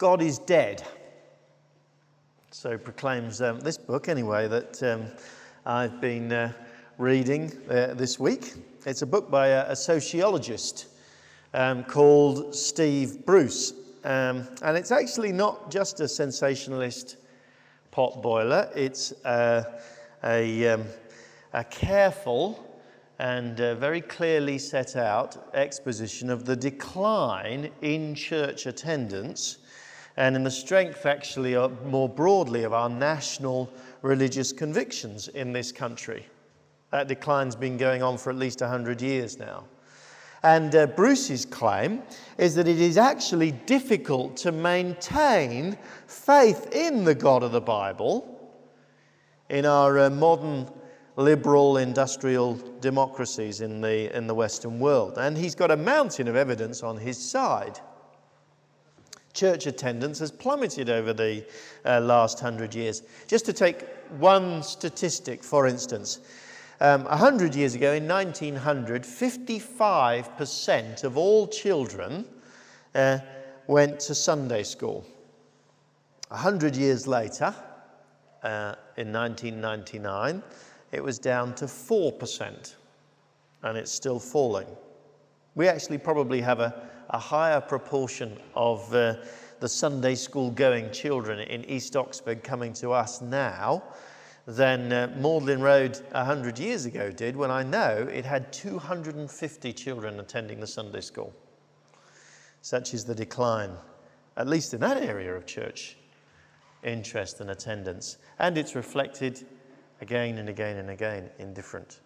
God is dead. So proclaims um, this book, anyway, that um, I've been uh, reading uh, this week. It's a book by a, a sociologist um, called Steve Bruce. Um, and it's actually not just a sensationalist pot boiler, it's uh, a, um, a careful and uh, very clearly set out exposition of the decline in church attendance and in the strength, actually, uh, more broadly, of our national religious convictions in this country. That decline's been going on for at least 100 years now. And uh, Bruce's claim is that it is actually difficult to maintain faith in the God of the Bible in our uh, modern liberal industrial democracies in the, in the Western world. And he's got a mountain of evidence on his side. Church attendance has plummeted over the uh, last hundred years. Just to take one statistic, for instance, um, 100 years ago, in 1900, 55% of all children uh, went to Sunday school. 100 years later, uh, in 1999, it was down to 4%, and it's still falling. We actually probably have a, a higher proportion of uh, the Sunday school going children in East Oxford coming to us now than uh, Magdalen Road 100 years ago did when I know it had 250 children attending the Sunday school. Such is the decline, at least in that area of church interest and attendance. And it's reflected again and again and again in different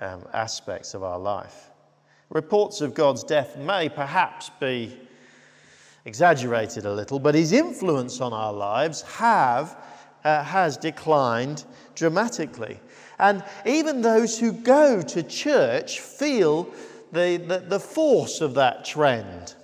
um, aspects of our life. Reports of God's death may perhaps be exaggerated a little, but his influence on our lives have uh, has declined dramatically. And even those who go to church feel the, the, the force of that trend.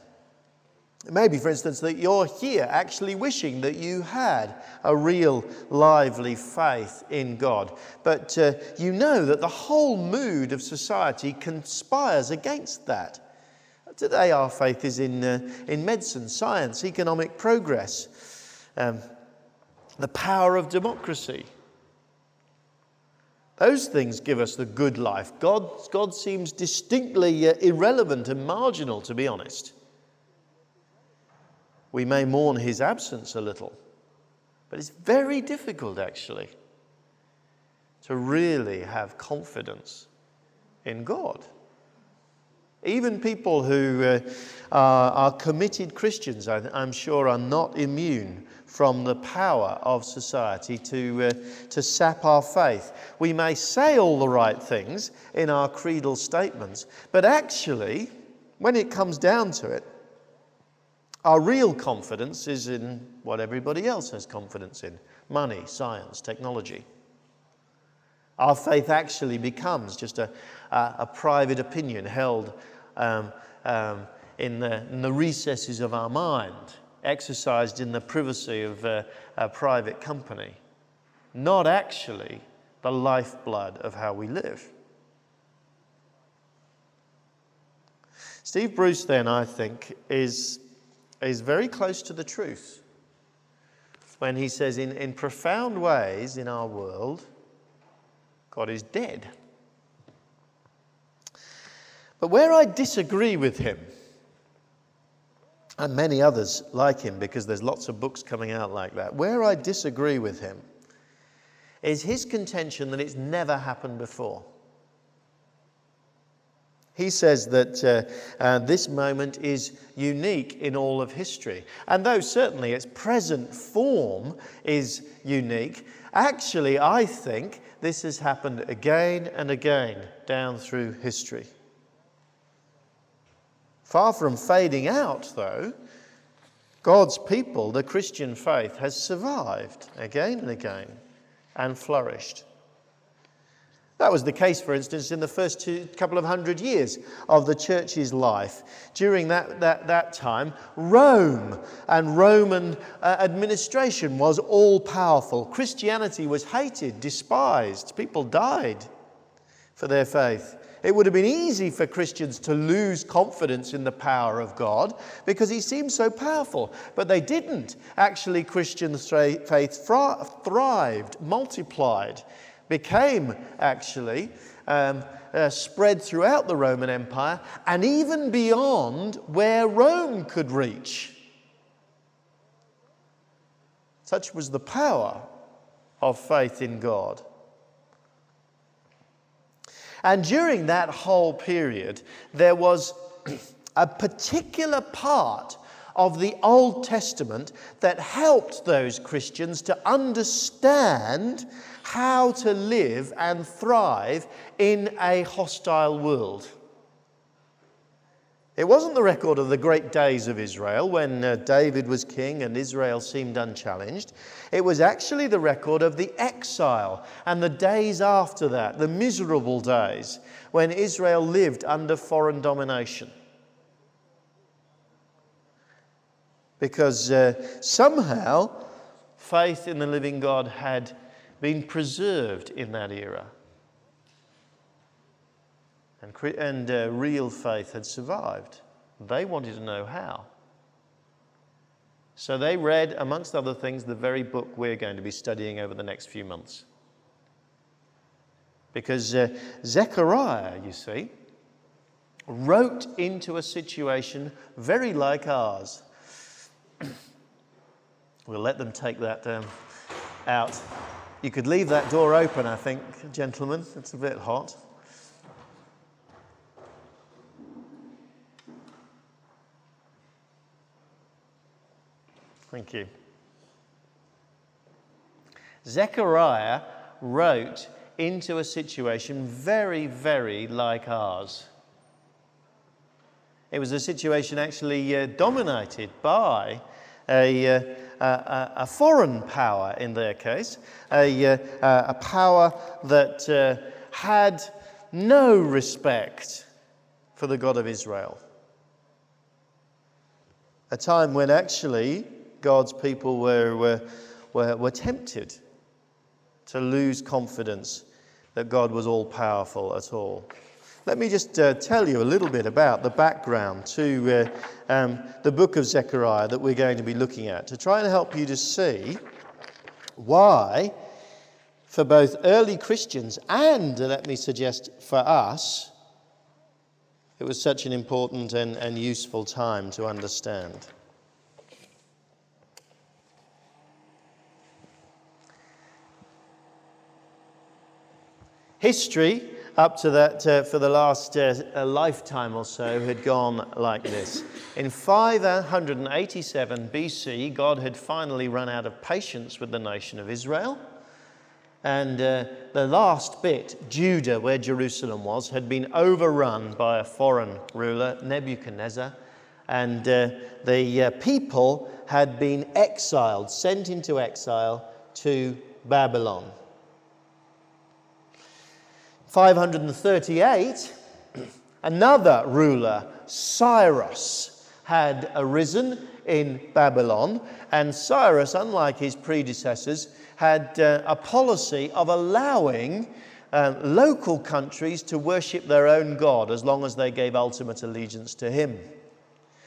Maybe, for instance, that you're here actually wishing that you had a real lively faith in God. But uh, you know that the whole mood of society conspires against that. Today, our faith is in, uh, in medicine, science, economic progress. Um, the power of democracy. Those things give us the good life. God, God seems distinctly uh, irrelevant and marginal, to be honest. We may mourn his absence a little, but it's very difficult, actually, to really have confidence in God. Even people who uh, are, are, committed Christians, I, am sure, are not immune from the power of society to, uh, to sap our faith. We may say all the right things in our creedal statements, but actually, when it comes down to it, our real confidence is in what everybody else has confidence in money, science, technology. Our faith actually becomes just a, a, a private opinion held um, um, in, the, in, the, recesses of our mind, exercised in the privacy of uh, a private company, not actually the lifeblood of how we live. Steve Bruce, then, I think, is, is very close to the truth when he says, in, in profound ways in our world, God is dead. But where I disagree with him, and many others like him because there's lots of books coming out like that, where I disagree with him is his contention that it's never happened before. He says that uh, uh, this moment is unique in all of history. And though certainly its present form is unique, actually, I think this has happened again and again down through history. Far from fading out, though, God's people, the Christian faith, has survived again and again and flourished. That was the case, for instance, in the first two, couple of hundred years of the church's life. During that, that, that time, Rome and Roman uh, administration was all powerful. Christianity was hated, despised. People died for their faith It would have been easy for Christians to lose confidence in the power of God because he seemed so powerful. But they didn't. Actually, Christian faith thrived, multiplied, became actually um, uh, spread throughout the Roman Empire and even beyond where Rome could reach. Such was the power of faith in God. And during that whole period, there was a particular part of the Old Testament that helped those Christians to understand how to live and thrive in a hostile world. It wasn't the record of the great days of Israel when uh, David was king and Israel seemed unchallenged. It was actually the record of the exile and the days after that, the miserable days when Israel lived under foreign domination. Because uh, somehow faith in the living God had been preserved in that era and, and uh, real faith had survived. They wanted to know how. So they read, amongst other things, the very book we're going to be studying over the next few months. Because uh, Zechariah, you see, wrote into a situation very like ours. We'll let them take that um, out. You could leave that door open, I think, gentlemen. It's a bit hot. Thank you. Zechariah wrote into a situation very, very like ours. It was a situation actually uh, dominated by a, uh, a, a, foreign power in their case, a, uh, a power that uh, had no respect for the God of Israel. A time when actually God's people were, were, were, were tempted to lose confidence that God was all powerful at all. Let me just uh, tell you a little bit about the background to uh, um, the book of Zechariah that we're going to be looking at to try and help you to see why, for both early Christians and, let me suggest, for us, it was such an important and, and useful time to understand. History, up to that, uh, for the last uh, lifetime or so, had gone like this. In 587 BC, God had finally run out of patience with the nation of Israel. And uh, the last bit, Judah, where Jerusalem was, had been overrun by a foreign ruler, Nebuchadnezzar. And uh, the uh, people had been exiled, sent into exile to Babylon. 538, another ruler, Cyrus, had arisen in Babylon, and Cyrus, unlike his predecessors, had uh, a policy of allowing uh, local countries to worship their own God as long as they gave ultimate allegiance to him.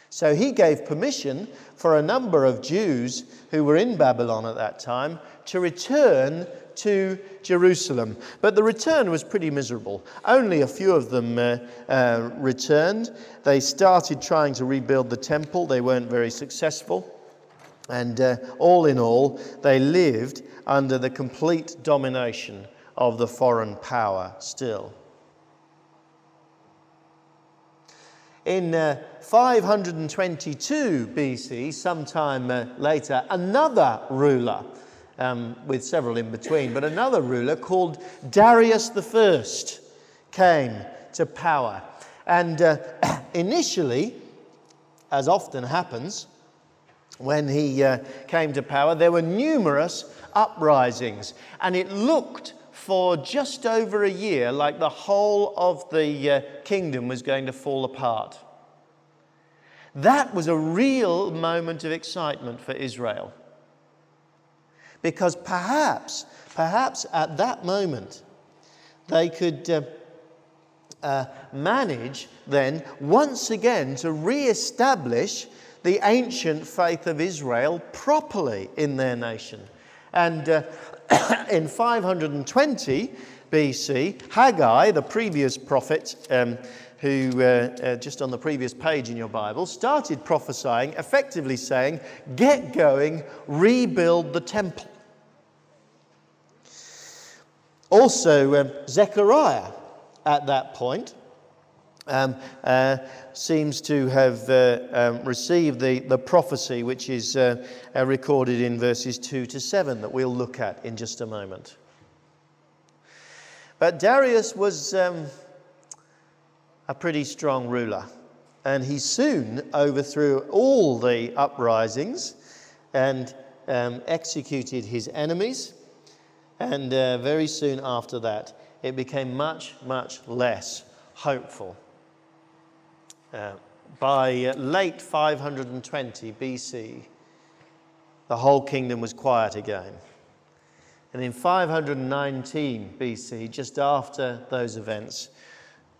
So he gave permission for a number of Jews who were in Babylon at that time to return to Jerusalem. But the return was pretty miserable. Only a few of them uh, uh, returned. They started trying to rebuild the temple, they weren't very successful. And uh, all in all, they lived under the complete domination of the foreign power still. In uh, 522 BC, sometime uh, later, another ruler um, with several in between. But another ruler called Darius I came to power. And uh, initially, as often happens, when he uh, came to power, there were numerous uprisings. And it looked for just over a year like the whole of the uh, kingdom was going to fall apart. That was a real moment of excitement for Israel. Because perhaps, perhaps at that moment, they could uh, uh, manage then once again to re establish the ancient faith of Israel properly in their nation. And uh, in 520 BC, Haggai, the previous prophet, um, who uh, uh, just on the previous page in your Bible started prophesying, effectively saying, Get going, rebuild the temple. Also, um, Zechariah at that point um, uh, seems to have uh, um, received the, the prophecy which is uh, uh, recorded in verses 2 to 7 that we'll look at in just a moment. But Darius was um, a pretty strong ruler, and he soon overthrew all the uprisings and um, executed his enemies. And uh, very soon after that, it became much, much less hopeful uh, by uh, late 520 BC, the whole kingdom was quiet again. And in 519 BC, just after those events,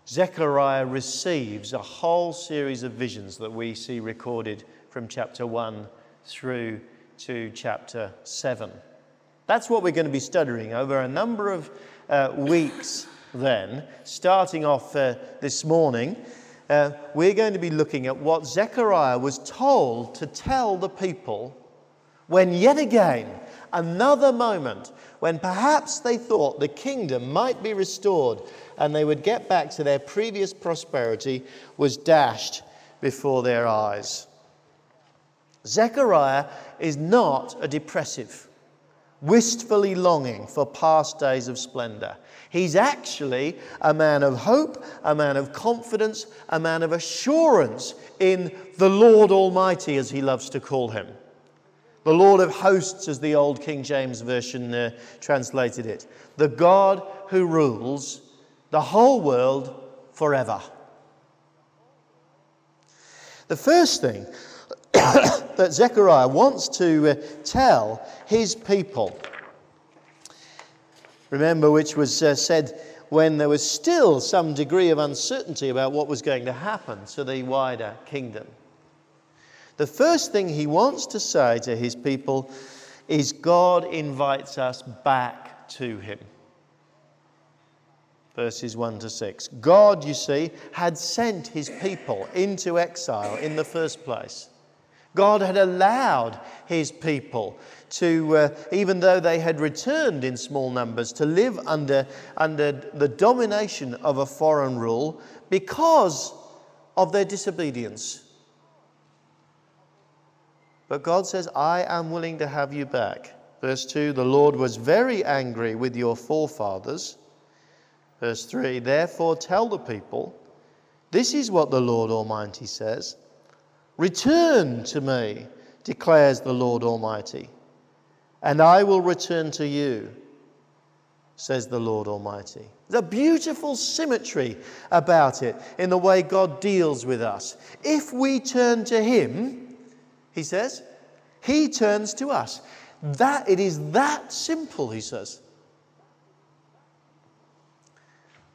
Zechariah receives a whole series of visions that we see recorded from chapter 1 through to chapter 7. That's what we're going to be studying over a number of uh, weeks, then, starting off uh, this morning uh, we're going to be looking at what Zechariah was told to tell the people when, yet again, another moment when perhaps they thought the kingdom might be restored and they would get back to their previous prosperity was dashed before their eyes. Zechariah is not a depressive, wistfully longing for past days of splendor. He's actually a man of hope, a man of confidence, a man of assurance in the Lord Almighty, as he loves to call him. The Lord of hosts, as the old King James Version uh, translated it. The God who rules the whole world forever. The first thing that Zechariah wants to uh, tell his people Remember, which was uh, said when there was still some degree of uncertainty about what was going to happen to the wider kingdom. The first thing he wants to say to his people is God invites us back to him. Verses 1 to 6. God, you see, had sent his people into exile in the first place. God had allowed his people to, uh, even though they had returned in small numbers, to live under, under the domination of a foreign rule because of their disobedience. But God says, I am willing to have you back. Verse 2 The Lord was very angry with your forefathers. Verse 3 Therefore tell the people, this is what the Lord Almighty says Return to me, declares the Lord Almighty and I will return to you, says the Lord Almighty. There's a beautiful symmetry about it in the way God deals with us. If we turn to Him, He says, He turns to us. That it is that simple, He says.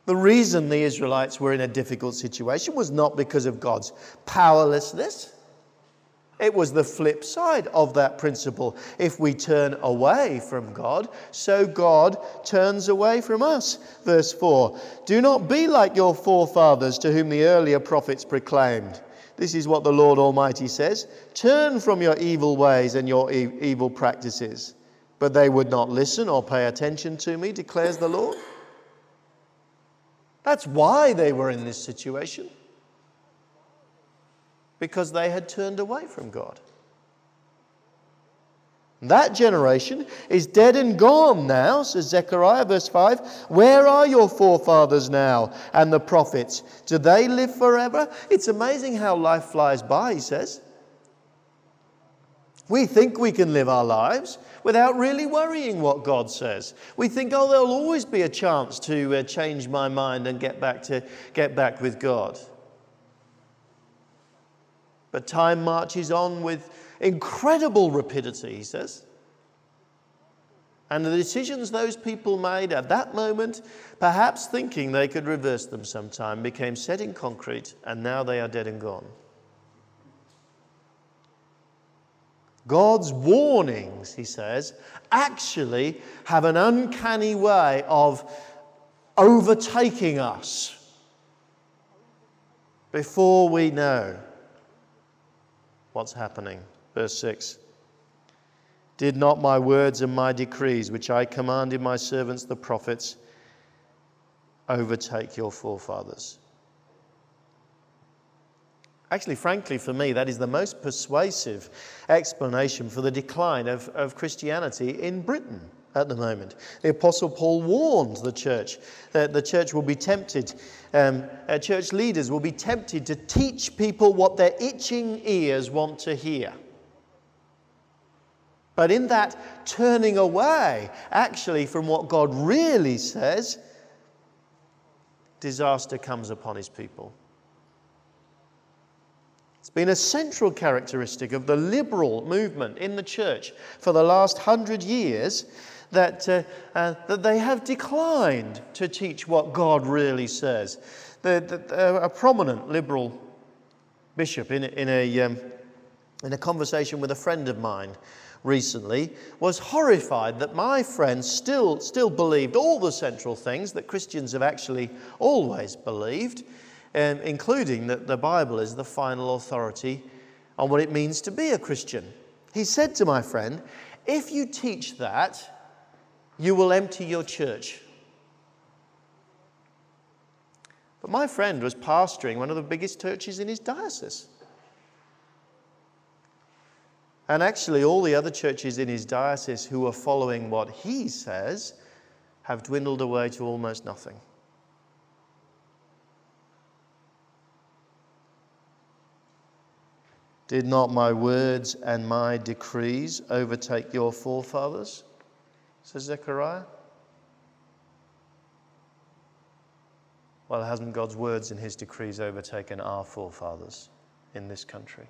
The reason the Israelites were in a difficult situation was not because of God's powerlessness. It was the flip side of that principle. If we turn away from God, so God turns away from us. Verse 4 Do not be like your forefathers to whom the earlier prophets proclaimed. This is what the Lord Almighty says Turn from your evil ways and your e- evil practices. But they would not listen or pay attention to me, declares the Lord. That's why they were in this situation because they had turned away from God. That generation is dead and gone now, says Zechariah, verse 5. Where are your forefathers now and the prophets? Do they live forever? It's amazing how life flies by, he says. We think we can live our lives without really worrying what God says. We think, oh, there'll always be a chance to uh, change my mind and get back, to, get back with God. But time marches on with incredible rapidity, he says. And the decisions those people made at that moment, perhaps thinking they could reverse them sometime, became set in concrete, and now they are dead and gone. God's warnings, he says, actually have an uncanny way of overtaking us before we know what's happening. Verse 6 Did not my words and my decrees, which I commanded my servants the prophets, overtake your forefathers? Actually, frankly, for me, that is the most persuasive explanation for the decline of, of Christianity in Britain at the moment. The Apostle Paul warned the church that the church will be tempted, um, uh, church leaders will be tempted to teach people what their itching ears want to hear. But in that turning away, actually, from what God really says, disaster comes upon his people. It's been a central characteristic of the liberal movement in the church for the last hundred years that, uh, uh, that they have declined to teach what God really says. The, the, a prominent liberal bishop in, in, a, um, in a conversation with a friend of mine recently was horrified that my friend still, still believed all the central things that Christians have actually always believed um, including that the Bible is the final authority on what it means to be a Christian. He said to my friend, If you teach that, you will empty your church. But my friend was pastoring one of the biggest churches in his diocese. And actually, all the other churches in his diocese who are following what he says have dwindled away to almost nothing. Did not my words and my decrees overtake your forefathers? Says Zechariah. Well, hasn't God's words and his decrees overtaken our forefathers in this country?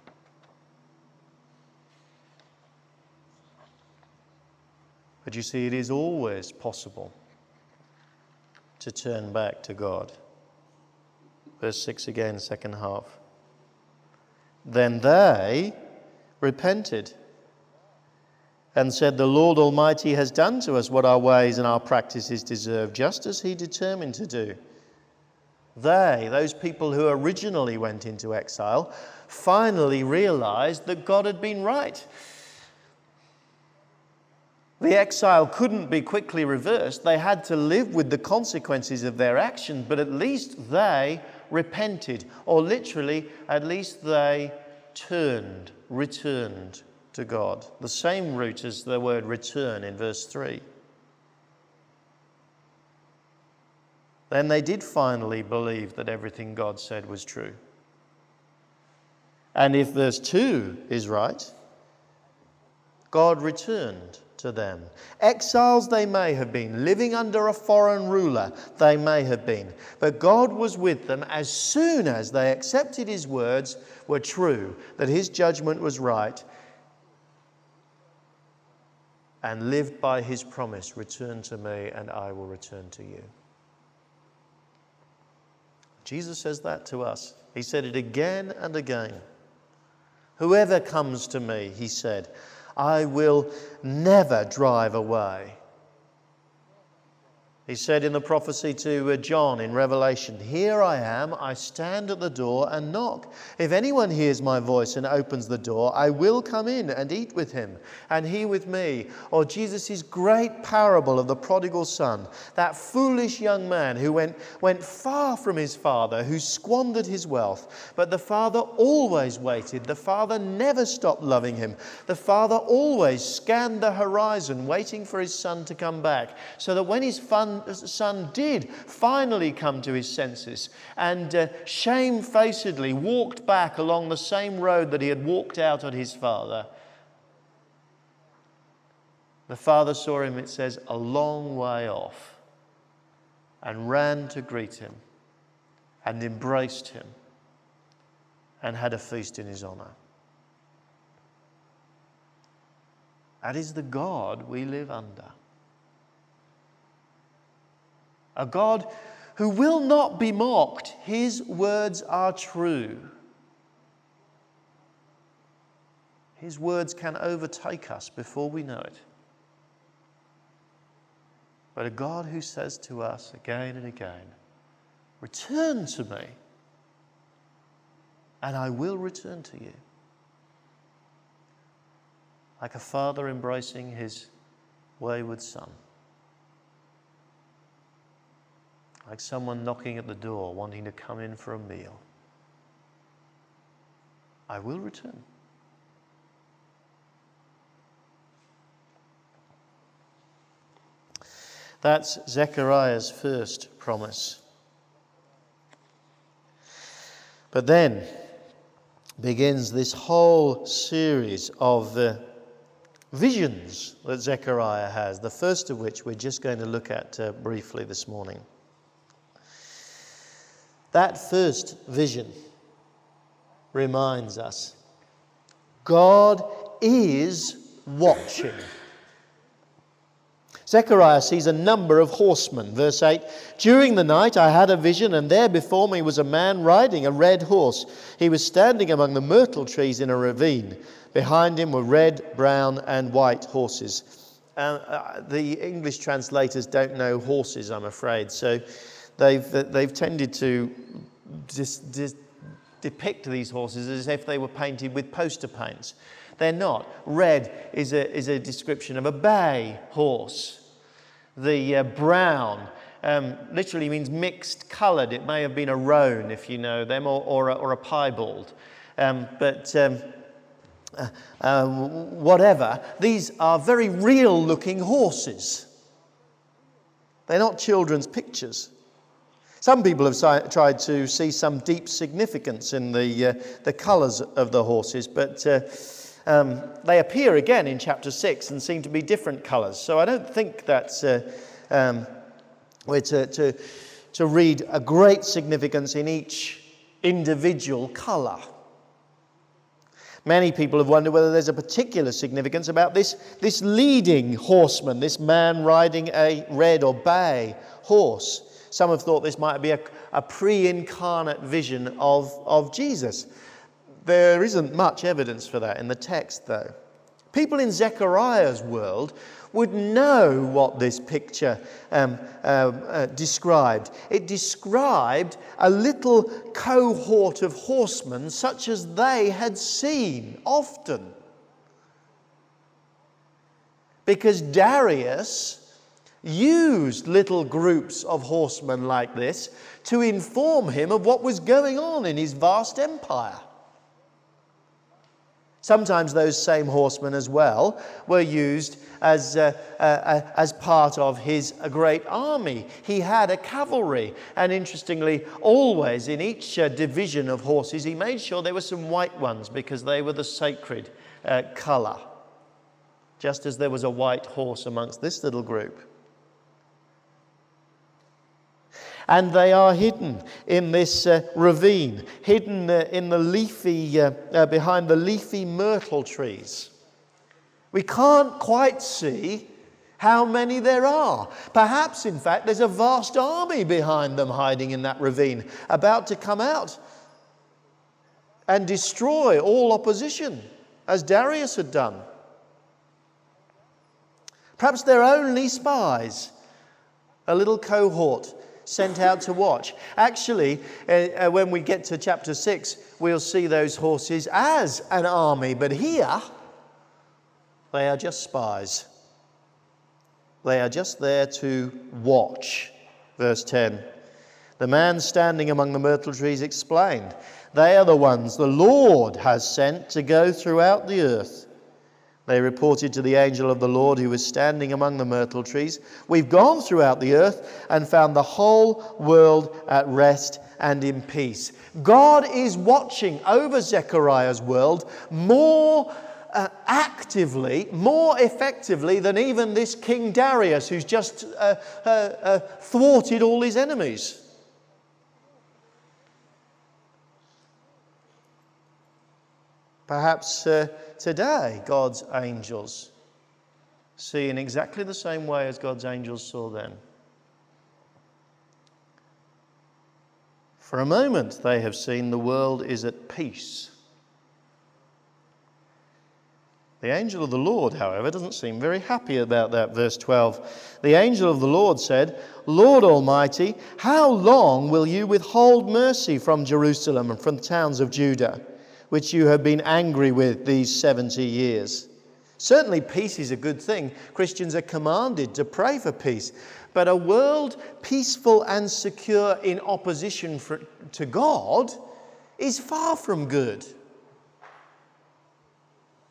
But you see, it is always possible to turn back to God. Verse 6 again, second half. Then they repented and said, The Lord Almighty has done to us what our ways and our practices deserve, just as He determined to do. They, those people who originally went into exile, finally realized that God had been right. The exile couldn't be quickly reversed. They had to live with the consequences of their actions, but at least they repented, or literally, at least they turned, returned to God. The same root as the word return in verse 3. Then they did finally believe that everything God said was true. And if verse 2 is right, God returned to them. Exiles they may have been, living under a foreign ruler they may have been, but God was with them as soon as they accepted his words were true, that his judgment was right, and lived by his promise return to me, and I will return to you. Jesus says that to us. He said it again and again. Whoever comes to me, he said, I will never drive away. He said in the prophecy to uh, John in Revelation, Here I am, I stand at the door and knock. If anyone hears my voice and opens the door, I will come in and eat with him, and he with me. Or Jesus' great parable of the prodigal son, that foolish young man who went, went far from his father, who squandered his wealth. But the father always waited. The father never stopped loving him. The father always scanned the horizon, waiting for his son to come back, so that when his fun son did finally come to his senses and uh, shamefacedly walked back along the same road that he had walked out on his father. The father saw him, it says, a long way off and ran to greet him and embraced him and had a feast in his honor. That is the God we live under. A God who will not be mocked. His words are true. His words can overtake us before we know it. But a God who says to us again and again, Return to me, and I will return to you. Like a father embracing his wayward son. Like someone knocking at the door wanting to come in for a meal. I will return. That's Zechariah's first promise. But then begins this whole series of uh, visions that Zechariah has, the first of which we're just going to look at uh, briefly this morning. That first vision reminds us God is watching. Zechariah sees a number of horsemen. Verse 8 During the night I had a vision, and there before me was a man riding a red horse. He was standing among the myrtle trees in a ravine. Behind him were red, brown, and white horses. Uh, uh, the English translators don't know horses, I'm afraid, so they've, they've tended to dis, dis, depict these horses as if they were painted with poster paints. They're not. Red is a, is a description of a bay horse the uh, brown um, literally means mixed coloured. It may have been a roan, if you know them, or, or, a, or a piebald. Um, but um, uh, uh, whatever, these are very real looking horses. They're not children's pictures. Some people have si- tried to see some deep significance in the, uh, the colours of the horses, but uh, um, they appear again in chapter 6 and seem to be different colours. So I don't think that's uh, um, we're to, to, to read a great significance in each individual colour. Many people have wondered whether there's a particular significance about this, this leading horseman, this man riding a red or bay horse. Some have thought this might be a, a pre incarnate vision of, of Jesus. There isn't much evidence for that in the text, though. People in Zechariah's world would know what this picture um, uh, uh, described. It described a little cohort of horsemen such as they had seen often. Because Darius used little groups of horsemen like this to inform him of what was going on in his vast empire. Sometimes those same horsemen as well were used as, uh, uh, uh, as part of his great army. He had a cavalry, and interestingly, always in each uh, division of horses, he made sure there were some white ones because they were the sacred uh, colour, just as there was a white horse amongst this little group. And they are hidden in this uh, ravine, hidden uh, in the leafy, uh, uh, behind the leafy myrtle trees. We can't quite see how many there are. Perhaps, in fact, there's a vast army behind them hiding in that ravine, about to come out and destroy all opposition, as Darius had done. Perhaps they're only spies, a little cohort sent out to watch. Actually, uh, uh, when we get to chapter 6, we'll see those horses as an army, but here they are just spies. They are just there to watch. Verse 10. The man standing among the myrtle trees explained, They are the ones the Lord has sent to go throughout the earth they reported to the angel of the Lord who was standing among the myrtle trees, We've gone throughout the earth and found the whole world at rest and in peace. God is watching over Zechariah's world more uh, actively, more effectively than even this King Darius, who's just uh, uh, uh thwarted all his enemies. Perhaps uh, today, God's angels see in exactly the same way as God's angels saw then. For a moment, they have seen the world is at peace. The angel of the Lord, however, doesn't seem very happy about that. Verse 12. The angel of the Lord said, Lord Almighty, how long will you withhold mercy from Jerusalem and from the towns of Judah, which you have been angry with these 70 years? Certainly, peace is a good thing. Christians are commanded to pray for peace. But a world peaceful and secure in opposition for, to God is far from good.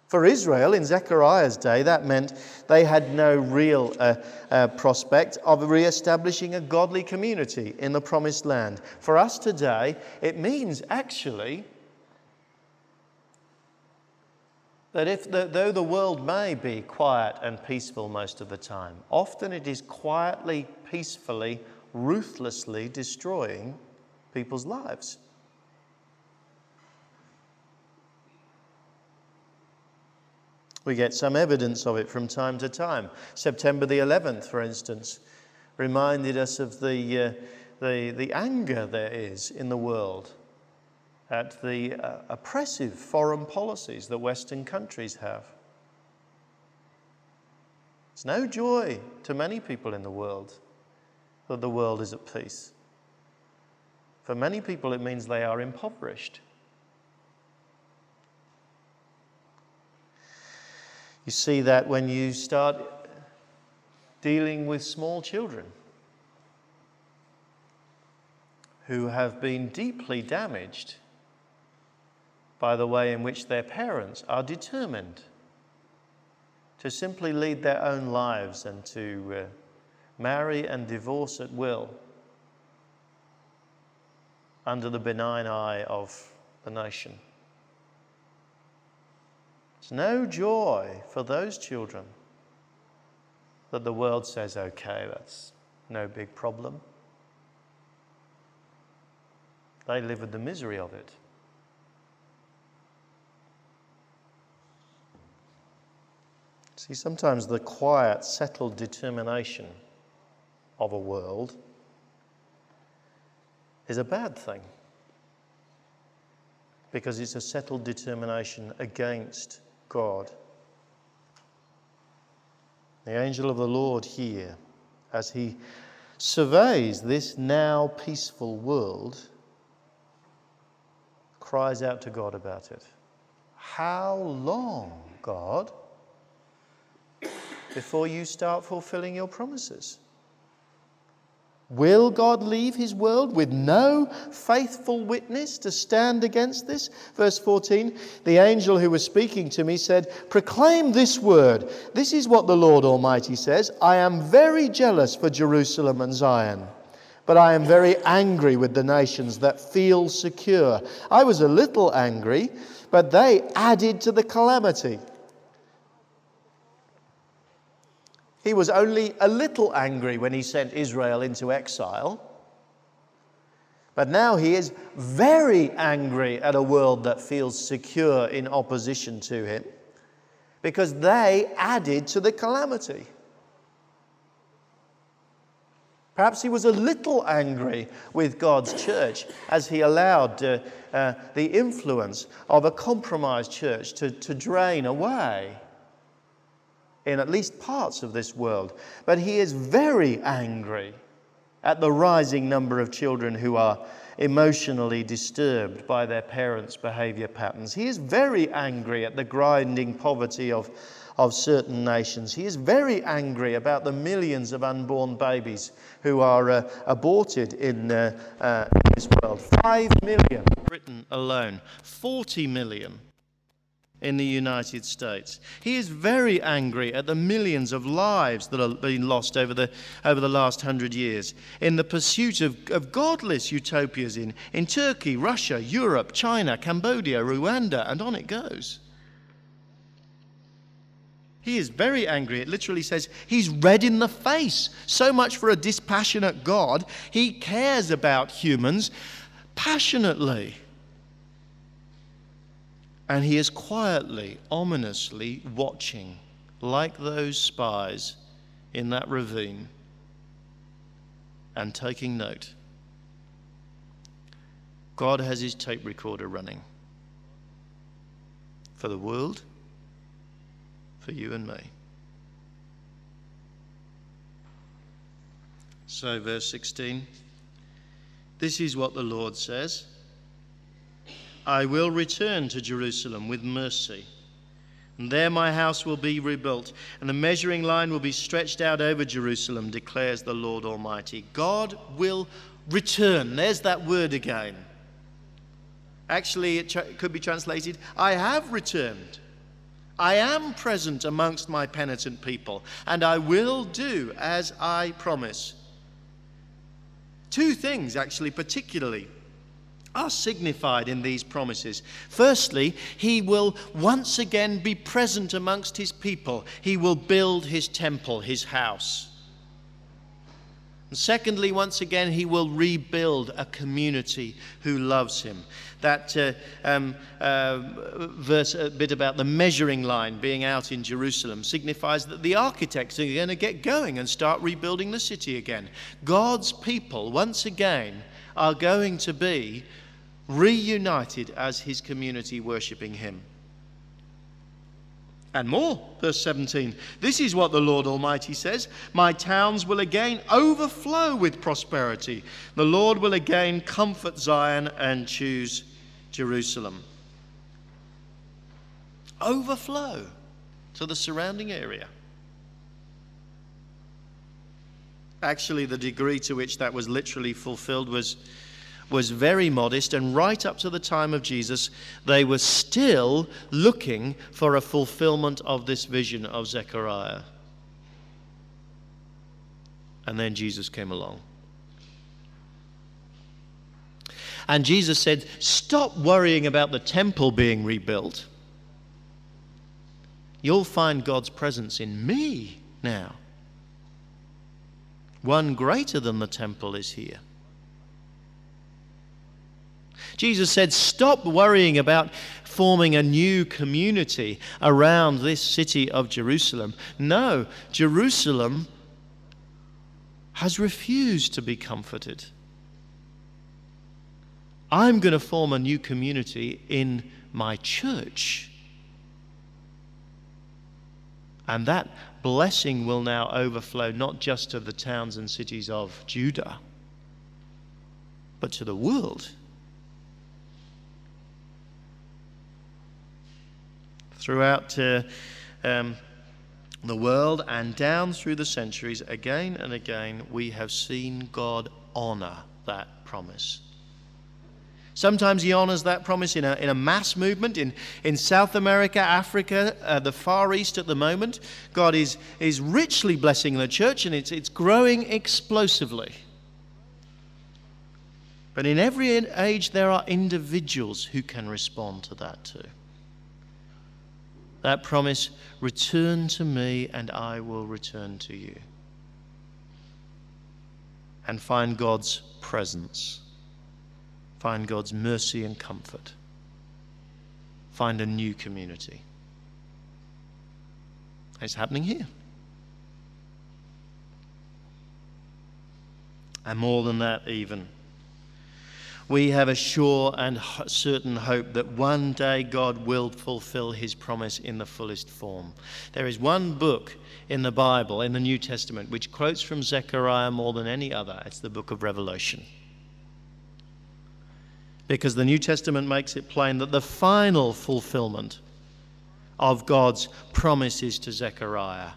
For Israel in Zechariah's day, that meant they had no real uh, uh, prospect of re establishing a godly community in the promised land. For us today, it means actually that if the, though the world may be quiet and peaceful most of the time, often it is quietly, peacefully, ruthlessly destroying people's lives. We get some evidence of it from time to time. September the 11th, for instance, reminded us of the, uh, the, the anger there is in the world at the uh, oppressive foreign policies that Western countries have. It's no joy to many people in the world that the world is at peace. For many people, it means they are impoverished. You see that when you start dealing with small children who have been deeply damaged by the way in which their parents are determined to simply lead their own lives and to uh, marry and divorce at will under the benign eye of the nation. It's no joy for those children that the world says, okay, that's no big problem. They live with the misery of it. See, sometimes the quiet, settled determination of a world is a bad thing because it's a settled determination against God. The angel of the Lord here, as he surveys this now peaceful world, cries out to God about it. How long, God? Before you start fulfilling your promises? Will God leave his world with no faithful witness to stand against this? Verse 14 The angel who was speaking to me said, Proclaim this word. This is what the Lord Almighty says I am very jealous for Jerusalem and Zion. But I am very angry with the nations that feel secure. I was a little angry, but they added to the calamity. He was only a little angry when he sent Israel into exile. But now he is very angry at a world that feels secure in opposition to him because they added to the calamity. Perhaps he was a little angry with God's church as he allowed uh, uh, the influence of a compromised church to, to drain away in at least parts of this world. But he is very angry at the rising number of children who are emotionally disturbed by their parents' behavior patterns. He is very angry at the grinding poverty of, of certain nations. He is very angry about the millions of unborn babies who are uh, aborted in, uh, uh, this world. Five million, Britain alone, 40 million in the United States. He is very angry at the millions of lives that have been lost over the, over the last hundred years in the pursuit of, of godless utopias in, in Turkey, Russia, Europe, China, Cambodia, Rwanda, and on it goes. He is very angry. It literally says he's red in the face. So much for a dispassionate God. He cares about humans passionately. And he is quietly, ominously watching, like those spies in that ravine, and taking note. God has his tape recorder running for the world, for you and me. So, verse 16 this is what the Lord says I will return to Jerusalem with mercy. And there my house will be rebuilt, and the measuring line will be stretched out over Jerusalem, declares the Lord Almighty. God will return. There's that word again. Actually, it tra- could be translated I have returned. I am present amongst my penitent people, and I will do as I promise. Two things, actually, particularly, are signified in these promises. Firstly, he will once again be present amongst his people, he will build his temple, his house. And secondly, once again, he will rebuild a community who loves him. That uh, um, uh, verse, a bit about the measuring line being out in Jerusalem, signifies that the architects are going to get going and start rebuilding the city again. God's people, once again, are going to be reunited as his community worshipping him and more. Verse 17 This is what the Lord Almighty says My towns will again overflow with prosperity. The Lord will again comfort Zion and choose Jerusalem. Overflow to the surrounding area. Actually, the degree to which that was literally fulfilled was was very modest, and right up to the time of Jesus, they were still looking for a fulfillment of this vision of Zechariah. And then Jesus came along. And Jesus said, Stop worrying about the temple being rebuilt. You'll find God's presence in me now. One greater than the temple is here. Jesus said, Stop worrying about forming a new community around this city of Jerusalem. No, Jerusalem has refused to be comforted. I'm going to form a new community in my church. And that blessing will now overflow not just to the towns and cities of Judah, but to the world. Throughout uh, um, the world and down through the centuries, again and again, we have seen God honor that promise. Sometimes he honors that promise in a, in a mass movement in, in South America, Africa, uh, the Far East at the moment. God is, is richly blessing the church and it's, it's growing explosively. But in every age, there are individuals who can respond to that too. That promise return to me, and I will return to you. And find God's presence, find God's mercy and comfort, find a new community. It's happening here. And more than that, even we have a sure and certain hope that one day God will fulfill his promise in the fullest form. There is one book in the Bible, in the New Testament, which quotes from Zechariah more than any other. It's the book of Revelation. Because the New Testament makes it plain that the final fulfillment of God's promises to Zechariah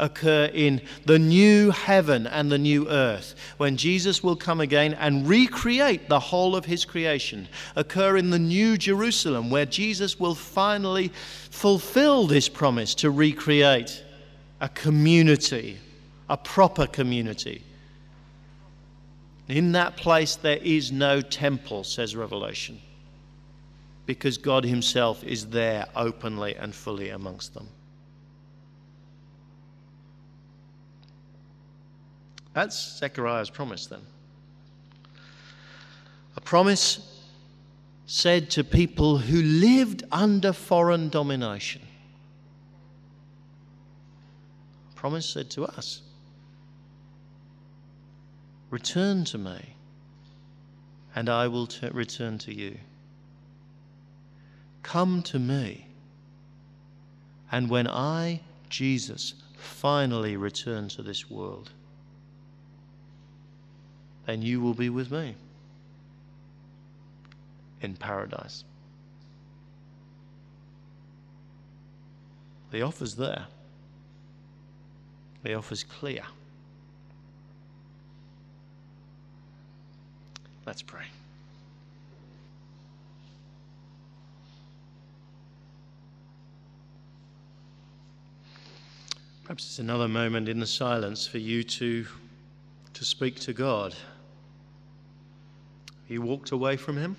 occur in the new heaven and the new earth, when Jesus will come again and recreate the whole of his creation, occur in the new Jerusalem, where Jesus will finally fulfill this promise to recreate a community, a proper community. In that place, there is no temple, says Revelation, because God Himself is there openly and fully amongst them. That's Zechariah's promise then. A promise said to people who lived under foreign domination. A promise said to us Return to me, and I will t- return to you. Come to me, and when I, Jesus, finally return to this world, then you will be with me in paradise. The offer's there. The offer's clear. Let's pray. Perhaps it's another moment in the silence for you to, to speak to God. You walked away from Him?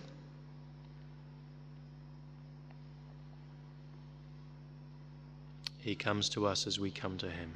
He comes to us as we come to Him.